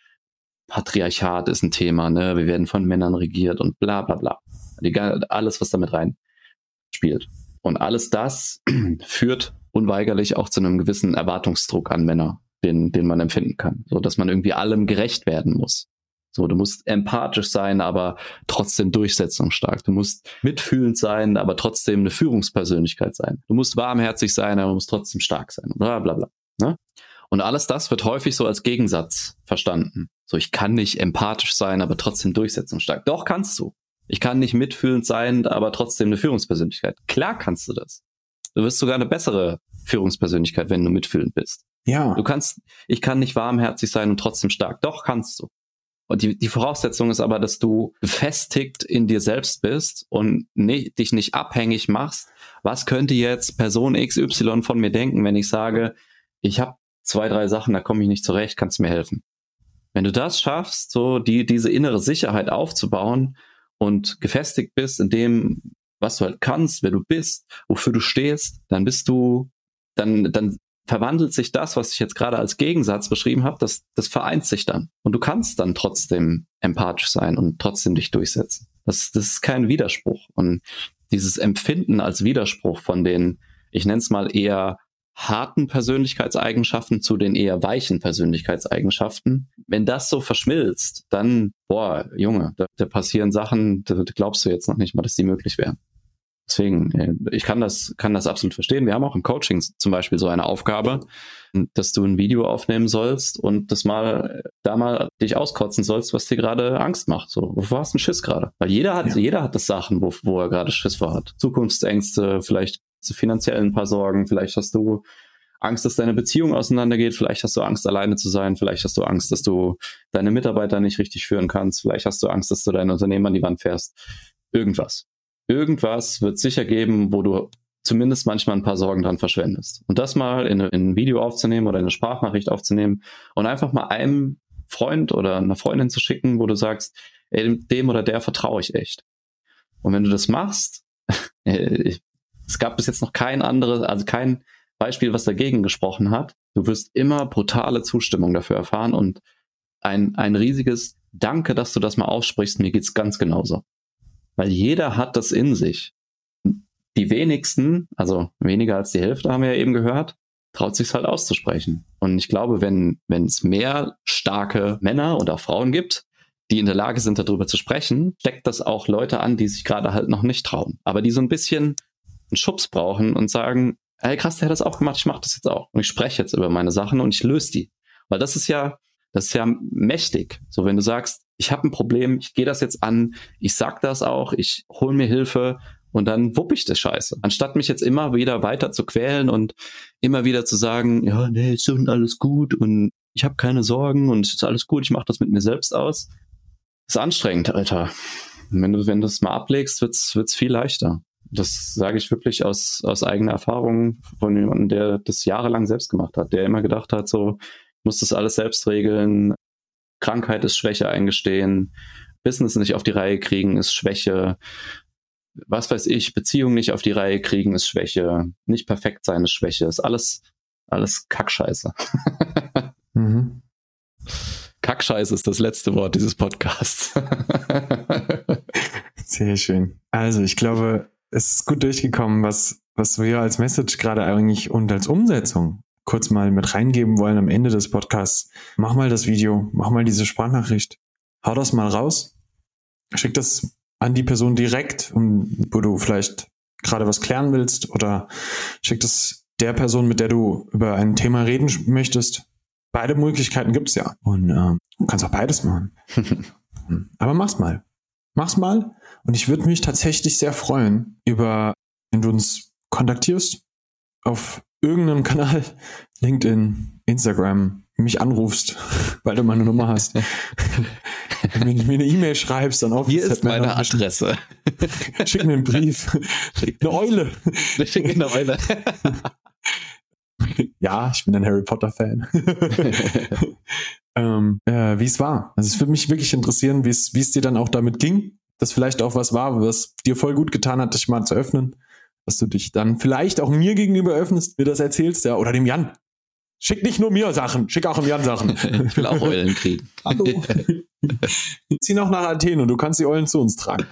Patriarchat ist ein Thema, ne? Wir werden von Männern regiert und bla bla bla. Die, alles, was damit rein spielt. Und alles das [CLEARS THROAT] führt unweigerlich auch zu einem gewissen Erwartungsdruck an Männer, den, den man empfinden kann. So dass man irgendwie allem gerecht werden muss. So, du musst empathisch sein, aber trotzdem durchsetzungsstark. Du musst mitfühlend sein, aber trotzdem eine Führungspersönlichkeit sein. Du musst warmherzig sein, aber du musst trotzdem stark sein. Bla bla bla. Ne? Und alles das wird häufig so als Gegensatz verstanden. So, ich kann nicht empathisch sein, aber trotzdem durchsetzungsstark. Doch kannst du. Ich kann nicht mitfühlend sein, aber trotzdem eine Führungspersönlichkeit. Klar kannst du das. Du wirst sogar eine bessere Führungspersönlichkeit, wenn du mitfühlend bist. Ja. Du kannst, ich kann nicht warmherzig sein und trotzdem stark. Doch kannst du. Und die, die Voraussetzung ist aber, dass du gefestigt in dir selbst bist und nicht, dich nicht abhängig machst. Was könnte jetzt Person XY von mir denken, wenn ich sage, ich habe zwei, drei Sachen, da komme ich nicht zurecht, kannst du mir helfen? Wenn du das schaffst, so die, diese innere Sicherheit aufzubauen und gefestigt bist in dem, was du halt kannst, wer du bist, wofür du stehst, dann bist du, dann, dann verwandelt sich das, was ich jetzt gerade als Gegensatz beschrieben habe, das, das vereint sich dann. Und du kannst dann trotzdem empathisch sein und trotzdem dich durchsetzen. Das, das ist kein Widerspruch. Und dieses Empfinden als Widerspruch von den, ich nenne es mal eher harten Persönlichkeitseigenschaften zu den eher weichen Persönlichkeitseigenschaften. Wenn das so verschmilzt, dann, boah, Junge, da, da passieren Sachen, da glaubst du jetzt noch nicht mal, dass die möglich wären. Deswegen, äh, ich kann das, kann das absolut verstehen. Wir haben auch im Coaching zum Beispiel so eine Aufgabe, dass du ein Video aufnehmen sollst und das mal, da mal dich auskotzen sollst, was dir gerade Angst macht. So, wovor hast du einen Schiss gerade? Weil jeder hat, ja. jeder hat das Sachen, wo, wo er gerade Schiss vor hat. Zukunftsängste, vielleicht zu finanziellen ein paar Sorgen, vielleicht hast du Angst, dass deine Beziehung auseinandergeht, vielleicht hast du Angst, alleine zu sein, vielleicht hast du Angst, dass du deine Mitarbeiter nicht richtig führen kannst, vielleicht hast du Angst, dass du dein Unternehmen an die Wand fährst. Irgendwas irgendwas wird sicher geben, wo du zumindest manchmal ein paar Sorgen dran verschwendest. Und das mal in, in ein Video aufzunehmen oder eine Sprachnachricht aufzunehmen und einfach mal einem Freund oder einer Freundin zu schicken, wo du sagst, ey, dem oder der vertraue ich echt. Und wenn du das machst, [LAUGHS] äh, es gab bis jetzt noch kein anderes, also kein Beispiel, was dagegen gesprochen hat. Du wirst immer brutale Zustimmung dafür erfahren und ein, ein riesiges Danke, dass du das mal aussprichst. Mir geht's ganz genauso. Weil jeder hat das in sich. Die wenigsten, also weniger als die Hälfte haben wir ja eben gehört, traut sich halt auszusprechen. Und ich glaube, wenn, wenn es mehr starke Männer oder Frauen gibt, die in der Lage sind, darüber zu sprechen, steckt das auch Leute an, die sich gerade halt noch nicht trauen. Aber die so ein bisschen einen Schubs brauchen und sagen, hey krass, der hat das auch gemacht, ich mache das jetzt auch. Und ich spreche jetzt über meine Sachen und ich löse die. Weil das ist ja, das ist ja mächtig. So, wenn du sagst, ich habe ein Problem, ich gehe das jetzt an, ich sag das auch, ich hole mir Hilfe und dann wupp ich das Scheiße. Anstatt mich jetzt immer wieder weiter zu quälen und immer wieder zu sagen, ja, nee, ist schon alles gut und ich habe keine Sorgen und es ist alles gut, ich mache das mit mir selbst aus. ist anstrengend, Alter. wenn du, wenn du das mal ablegst, wird's, wird's viel leichter. Das sage ich wirklich aus, aus eigener Erfahrung von jemandem, der das jahrelang selbst gemacht hat, der immer gedacht hat, so, muss das alles selbst regeln. Krankheit ist Schwäche eingestehen. Business nicht auf die Reihe kriegen ist Schwäche. Was weiß ich, Beziehung nicht auf die Reihe kriegen ist Schwäche. Nicht perfekt sein ist Schwäche. Ist alles, alles Kackscheiße. [LAUGHS] mhm. Kackscheiße ist das letzte Wort dieses Podcasts. [LAUGHS] Sehr schön. Also ich glaube, es ist gut durchgekommen, was, was wir als Message gerade eigentlich und als Umsetzung kurz mal mit reingeben wollen am Ende des Podcasts. Mach mal das Video, mach mal diese Sprachnachricht. Hau das mal raus. Schick das an die Person direkt, wo du vielleicht gerade was klären willst oder schick das der Person, mit der du über ein Thema reden möchtest. Beide Möglichkeiten gibt's ja. Und äh, du kannst auch beides machen. [LAUGHS] Aber mach's mal. Mach's mal. Und ich würde mich tatsächlich sehr freuen über, wenn du uns kontaktierst auf irgendeinem [LAUGHS] Kanal, LinkedIn, Instagram, mich anrufst, [LAUGHS] weil du meine Nummer hast. [LAUGHS] Wenn du mir eine E-Mail schreibst, dann auch. Hier ist meine Adresse. Schick mir einen Brief. Eine Eule. Schick mir eine Eule. Ja, ich bin ein Harry Potter Fan. [LAUGHS] [LAUGHS] ähm, äh, wie es war. Also es würde mich wirklich interessieren, wie es dir dann auch damit ging. Dass vielleicht auch was war, was dir voll gut getan hat, dich mal zu öffnen dass du dich dann vielleicht auch mir gegenüber öffnest, mir das erzählst, ja, oder dem Jan. Schick nicht nur mir Sachen, schick auch dem Jan Sachen. [LAUGHS] ich will auch Eulen kriegen. Hallo. Zieh noch nach Athen und du kannst die Eulen zu uns tragen.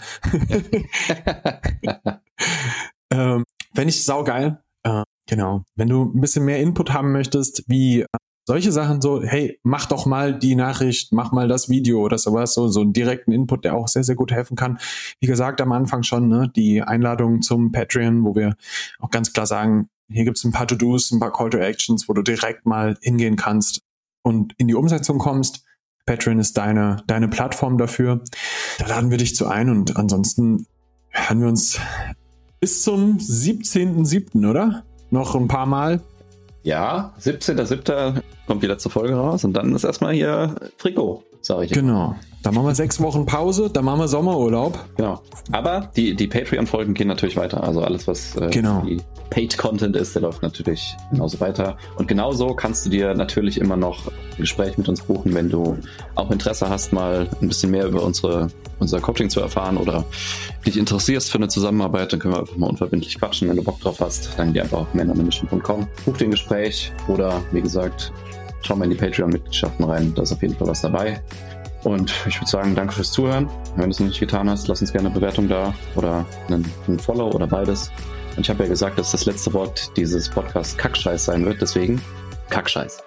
ähm, Fände ich saugeil. Äh, genau. Wenn du ein bisschen mehr Input haben möchtest, wie solche Sachen so, hey, mach doch mal die Nachricht, mach mal das Video oder sowas, so, so einen direkten Input, der auch sehr, sehr gut helfen kann. Wie gesagt, am Anfang schon, ne, die Einladung zum Patreon, wo wir auch ganz klar sagen, hier gibt's ein paar To-Dos, ein paar Call to Actions, wo du direkt mal hingehen kannst und in die Umsetzung kommst. Patreon ist deine, deine Plattform dafür. Da laden wir dich zu ein und ansonsten hören wir uns bis zum 17.07., oder? Noch ein paar Mal. Ja, 17.07. kommt die letzte Folge raus und dann ist erstmal hier Trikot, sage ich. Genau. Dann machen wir sechs Wochen Pause, dann machen wir Sommerurlaub. Genau. Aber die, die Patreon-Folgen gehen natürlich weiter. Also alles, was äh, Genau. Paid-Content ist, der läuft natürlich genauso weiter. Und genauso kannst du dir natürlich immer noch ein Gespräch mit uns buchen, wenn du auch Interesse hast, mal ein bisschen mehr über unsere, unser Coaching zu erfahren oder dich interessierst für eine Zusammenarbeit, dann können wir einfach mal unverbindlich quatschen. Wenn du Bock drauf hast, dann geh einfach auf männermission.com, buch dir ein Gespräch oder wie gesagt, schau mal in die Patreon-Mitgliedschaften rein. Da ist auf jeden Fall was dabei. Und ich würde sagen, danke fürs Zuhören. Wenn du es noch nicht getan hast, lass uns gerne eine Bewertung da oder einen, einen Follow oder beides. Und ich habe ja gesagt, dass das letzte Wort dieses Podcasts Kackscheiß sein wird, deswegen Kackscheiß.